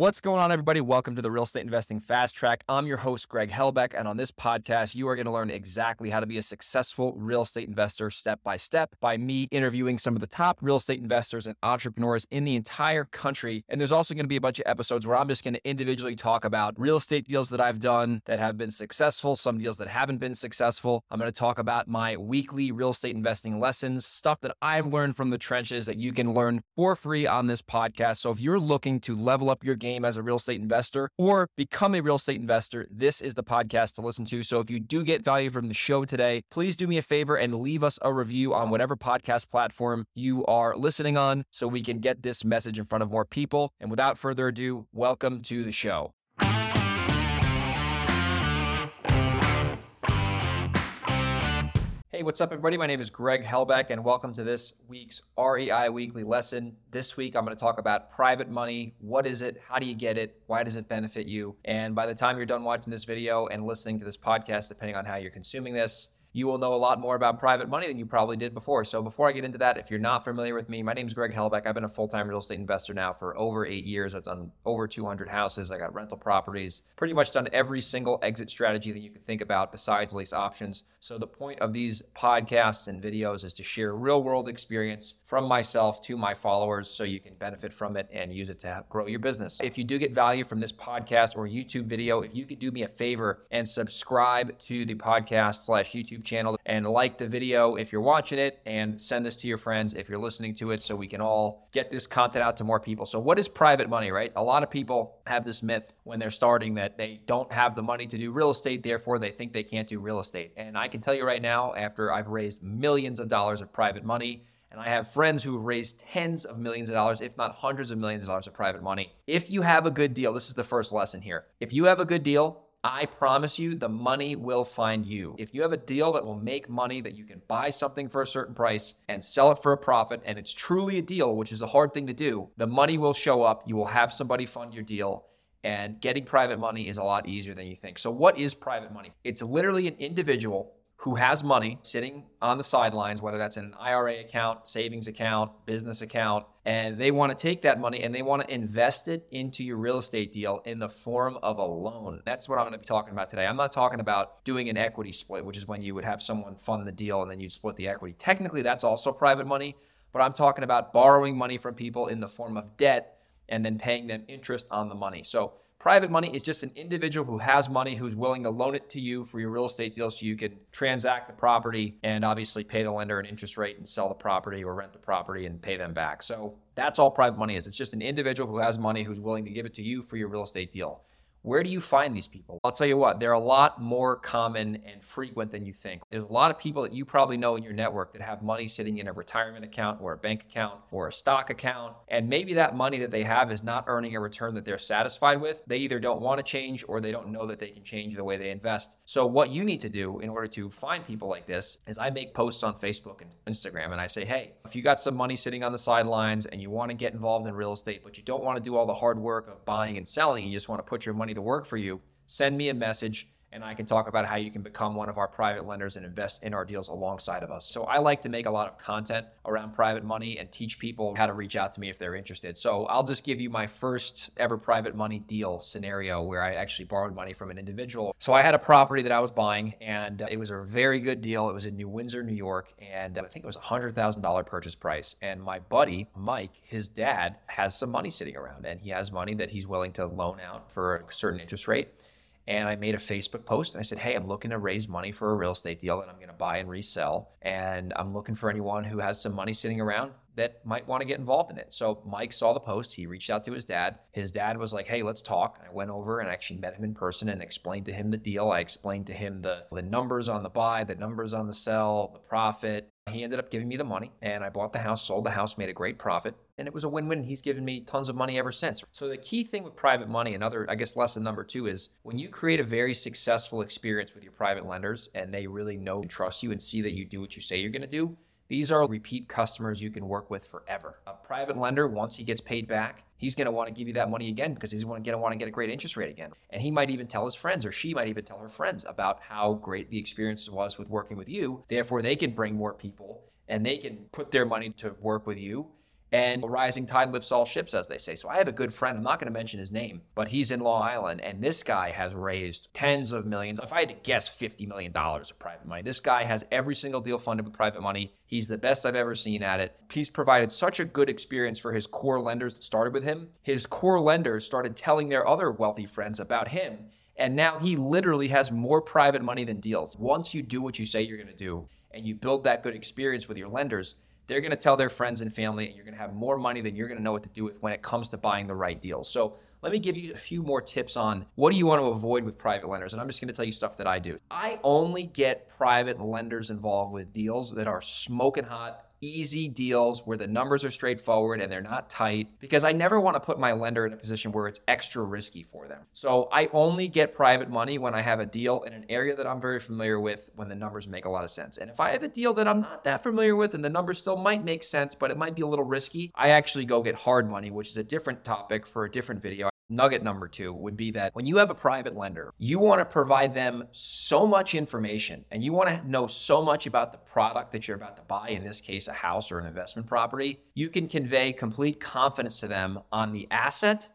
What's going on, everybody? Welcome to the Real Estate Investing Fast Track. I'm your host, Greg Helbeck, and on this podcast, you are going to learn exactly how to be a successful real estate investor step by step by me interviewing some of the top real estate investors and entrepreneurs in the entire country. And there's also going to be a bunch of episodes where I'm just going to individually talk about real estate deals that I've done that have been successful, some deals that haven't been successful. I'm going to talk about my weekly real estate investing lessons, stuff that I've learned from the trenches that you can learn for free on this podcast. So if you're looking to level up your game as a real estate investor or become a real estate investor, this is the podcast to listen to. So if you do get value from the show today, please do me a favor and leave us a review on whatever podcast platform you are listening on so we can get this message in front of more people. And without further ado, welcome to the show. Hey, what's up, everybody? My name is Greg Helbeck, and welcome to this week's REI Weekly Lesson. This week, I'm going to talk about private money. What is it? How do you get it? Why does it benefit you? And by the time you're done watching this video and listening to this podcast, depending on how you're consuming this, you will know a lot more about private money than you probably did before. So before I get into that, if you're not familiar with me, my name is Greg Helbeck. I've been a full-time real estate investor now for over eight years. I've done over 200 houses. I got rental properties, pretty much done every single exit strategy that you can think about besides lease options. So the point of these podcasts and videos is to share real world experience from myself to my followers so you can benefit from it and use it to grow your business. If you do get value from this podcast or YouTube video, if you could do me a favor and subscribe to the podcast slash YouTube YouTube channel and like the video if you're watching it and send this to your friends if you're listening to it so we can all get this content out to more people. So, what is private money, right? A lot of people have this myth when they're starting that they don't have the money to do real estate, therefore, they think they can't do real estate. And I can tell you right now, after I've raised millions of dollars of private money, and I have friends who have raised tens of millions of dollars, if not hundreds of millions of dollars of private money. If you have a good deal, this is the first lesson here. If you have a good deal, I promise you the money will find you. If you have a deal that will make money, that you can buy something for a certain price and sell it for a profit, and it's truly a deal, which is a hard thing to do, the money will show up. You will have somebody fund your deal. And getting private money is a lot easier than you think. So, what is private money? It's literally an individual who has money sitting on the sidelines, whether that's an IRA account, savings account, business account, and they want to take that money and they want to invest it into your real estate deal in the form of a loan. That's what I'm going to be talking about today. I'm not talking about doing an equity split, which is when you would have someone fund the deal and then you'd split the equity. Technically, that's also private money, but I'm talking about borrowing money from people in the form of debt and then paying them interest on the money. So Private money is just an individual who has money who's willing to loan it to you for your real estate deal so you can transact the property and obviously pay the lender an interest rate and sell the property or rent the property and pay them back. So that's all private money is. It's just an individual who has money who's willing to give it to you for your real estate deal. Where do you find these people? I'll tell you what, they're a lot more common and frequent than you think. There's a lot of people that you probably know in your network that have money sitting in a retirement account or a bank account or a stock account. And maybe that money that they have is not earning a return that they're satisfied with. They either don't want to change or they don't know that they can change the way they invest. So, what you need to do in order to find people like this is I make posts on Facebook and Instagram and I say, hey, if you got some money sitting on the sidelines and you want to get involved in real estate, but you don't want to do all the hard work of buying and selling, you just want to put your money money to work for you, send me a message and I can talk about how you can become one of our private lenders and invest in our deals alongside of us. So I like to make a lot of content around private money and teach people how to reach out to me if they're interested. So I'll just give you my first ever private money deal scenario where I actually borrowed money from an individual. So I had a property that I was buying and it was a very good deal. It was in New Windsor, New York, and I think it was a $100,000 purchase price. And my buddy, Mike, his dad has some money sitting around and he has money that he's willing to loan out for a certain interest rate and I made a Facebook post I said, Hey, I'm looking to raise money for a real estate deal that I'm going to buy and resell. And I'm looking for anyone who has some money sitting around that might want to get involved in it. So Mike saw the post. He reached out to his dad. His dad was like, Hey, let's talk. I went over and actually met him in person and explained to him the deal. I explained to him the, the numbers on the buy, the numbers on the sell, the profit, he ended up giving me the money and I bought the house, sold the house, made a great profit, and it was a win win. He's given me tons of money ever since. So, the key thing with private money, another, I guess, lesson number two is when you create a very successful experience with your private lenders and they really know and trust you and see that you do what you say you're going to do, these are repeat customers you can work with forever. A private lender, once he gets paid back, he's going to want to give you that money again because he's going to want to get a great interest rate again. And he might even tell his friends, or she might even tell her friends about how great the experience was with working with you. Therefore, they can bring more people and they can put their money to work with you And a rising tide lifts all ships, as they say. So I have a good friend. I'm not going to mention his name, but he's in Long Island. And this guy has raised tens of millions. If I had to guess, $50 million of private money. This guy has every single deal funded with private money. He's the best I've ever seen at it. He's provided such a good experience for his core lenders that started with him. His core lenders started telling their other wealthy friends about him. And now he literally has more private money than deals. Once you do what you say you're going to do and you build that good experience with your lenders, they're going to tell their friends and family, and you're going to have more money than you're going to know what to do with when it comes to buying the right deals. So, let me give you a few more tips on what do you want to avoid with private lenders. And I'm just going to tell you stuff that I do. I only get private lenders involved with deals that are smoking hot easy deals where the numbers are straightforward and they're not tight because I never want to put my lender in a position where it's extra risky for them. So I only get private money when I have a deal in an area that I'm very familiar with when the numbers make a lot of sense. And if I have a deal that I'm not that familiar with and the numbers still might make sense, but it might be a little risky, I actually go get hard money, which is a different topic for a different video. Nugget number two would be that when you have a private lender, you want to provide them so much information and you want to know so much about the product that you're about to buy, in this case, a house or an investment property. You can convey complete confidence to them on the asset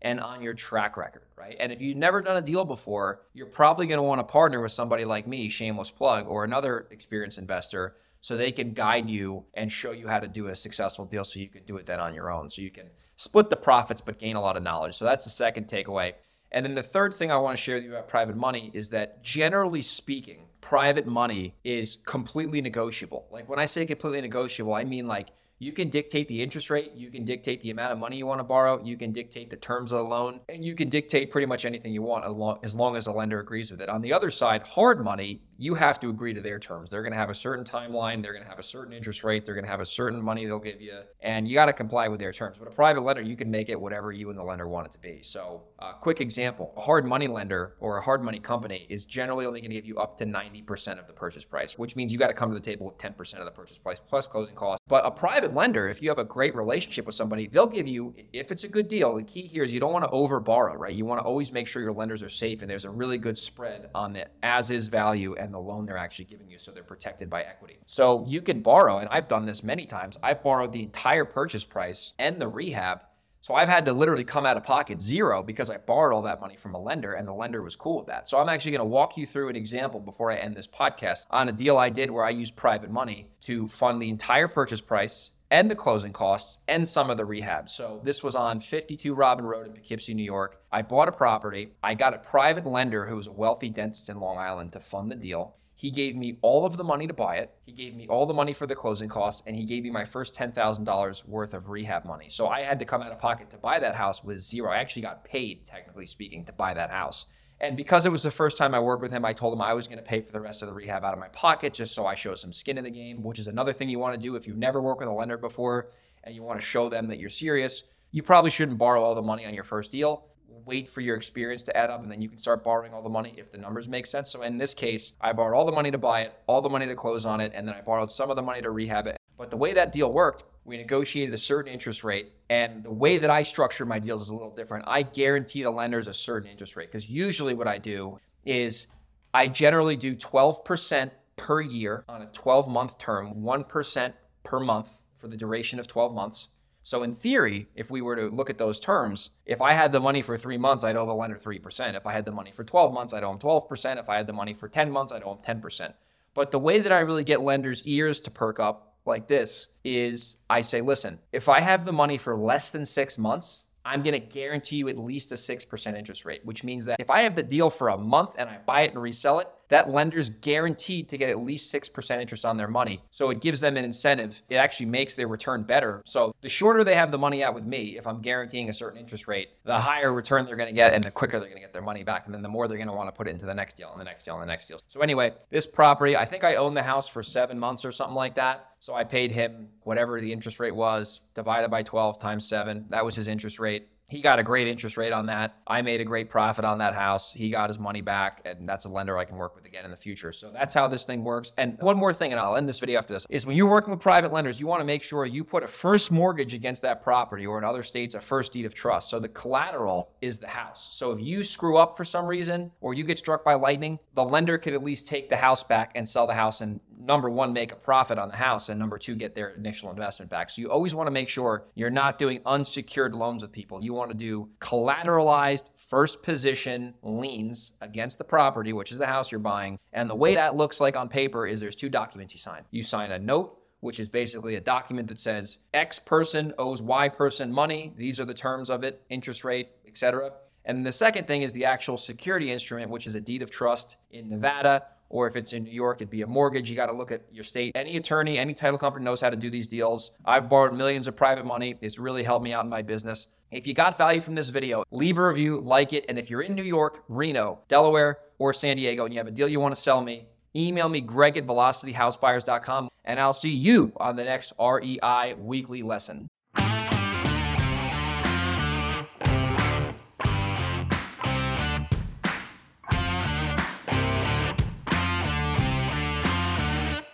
and on your track record, right? And if you've never done a deal before, you're probably going to want to partner with somebody like me, shameless plug, or another experienced investor so they can guide you and show you how to do a successful deal so you can do it then on your own. So you can split the profits but gain a lot of knowledge. So that's the second takeaway. And then the third thing I want to share with you about private money is that generally speaking, private money is completely negotiable. Like when I say completely negotiable, I mean like you can dictate the interest rate, you can dictate the amount of money you want to borrow, you can dictate the terms of the loan, and you can dictate pretty much anything you want as long as the lender agrees with it. On the other side, hard money, you have to agree to their terms. They're going to have a certain timeline, they're going to have a certain interest rate, they're going to have a certain money they'll give you, and you got to comply with their terms. But a private lender, you can make it whatever you and the lender want it to be. So, a quick example a hard money lender or a hard money company is generally only going to give you up to 90% of the purchase price, which means you got to come to the table with 10% of the purchase price plus closing costs. But a private lender, if you have a great relationship with somebody, they'll give you, if it's a good deal, the key here is you don't want to over borrow, right? You want to always make sure your lenders are safe and there's a really good spread on the as is value and the loan they're actually giving you so they're protected by equity. So you can borrow, and I've done this many times. I've borrowed the entire purchase price and the rehab. So I've had to literally come out of pocket zero because I borrowed all that money from a lender and the lender was cool with that. So I'm actually going to walk you through an example before I end this podcast on a deal I did where I used private money to fund the entire purchase price and the closing costs and some of the rehab. So this was on 52 Robin Road in Poughkeepsie, New York. I bought a property. I got a private lender who was a wealthy dentist in Long Island to fund the deal. He gave me all of the money to buy it. He gave me all the money for the closing costs, and he gave me my first $10,000 worth of rehab money. So I had to come out of pocket to buy that house with zero. I actually got paid, technically speaking, to buy that house. And because it was the first time I worked with him, I told him I was going to pay for the rest of the rehab out of my pocket just so I show some skin in the game, which is another thing you want to do if you've never worked with a lender before and you want to show them that you're serious. You probably shouldn't borrow all the money on your first deal wait for your experience to add up and then you can start borrowing all the money if the numbers make sense. So in this case, I borrowed all the money to buy it, all the money to close on it, and then I borrowed some of the money to rehab it. But the way that deal worked, we negotiated a certain interest rate. And the way that I structure my deals is a little different. I guarantee the lenders a certain interest rate because usually what I do is I generally do 12% per year on a 12 month term, 1% per month for the duration of 12 months. So in theory, if we were to look at those terms, if I had the money for three months, I'd owe the lender 3%. If I had the money for 12 months, I'd owe him 12%. If I had the money for 10 months, I'd owe him 10%. But the way that I really get lenders' ears to perk up like this is I say, listen, if I have the money for less than six months, I'm going to guarantee you at least a 6% interest rate, which means that if I have the deal for a month and I buy it and resell it, that lender's guaranteed to get at least 6% interest on their money. So it gives them an incentive. It actually makes their return better. So the shorter they have the money out with me, if I'm guaranteeing a certain interest rate, the higher return they're going to get and the quicker they're going to get their money back. And then the more they're going to want to put it into the next deal and the next deal and the next deal. So anyway, this property, I think I owned the house for seven months or something like that. So I paid him whatever the interest rate was, divided by 12 times seven. That was his interest rate he got a great interest rate on that. I made a great profit on that house. He got his money back, and that's a lender I can work with again in the future. So that's how this thing works. And one more thing, and I'll end this video after this, is when you're working with private lenders, you want to make sure you put a first mortgage against that property, or in other states, a first deed of trust. So the collateral is the house. So if you screw up for some reason, or you get struck by lightning, the lender could at least take the house back and sell the house and number one, make a profit on the house, and number two, get their initial investment back. So you always want to make sure you're not doing unsecured loans with people. You want to do collateralized first position liens against the property, which is the house you're buying. And the way that looks like on paper is there's two documents you sign. You sign a note which is basically a document that says X person owes Y person money. These are the terms of it, interest rate, etc. And the second thing is the actual security instrument, which is a deed of trust in Nevada or if it's in New York, it'd be a mortgage. You got to look at your state. Any attorney, any title company knows how to do these deals. I've borrowed millions of private money. It's really helped me out in my business. If you got value from this video, leave a review, like it. And if you're in New York, Reno, Delaware, or San Diego, and you have a deal you want to sell me, email me, greg at velocityhousebuyers.com, and I'll see you on the next REI weekly lesson.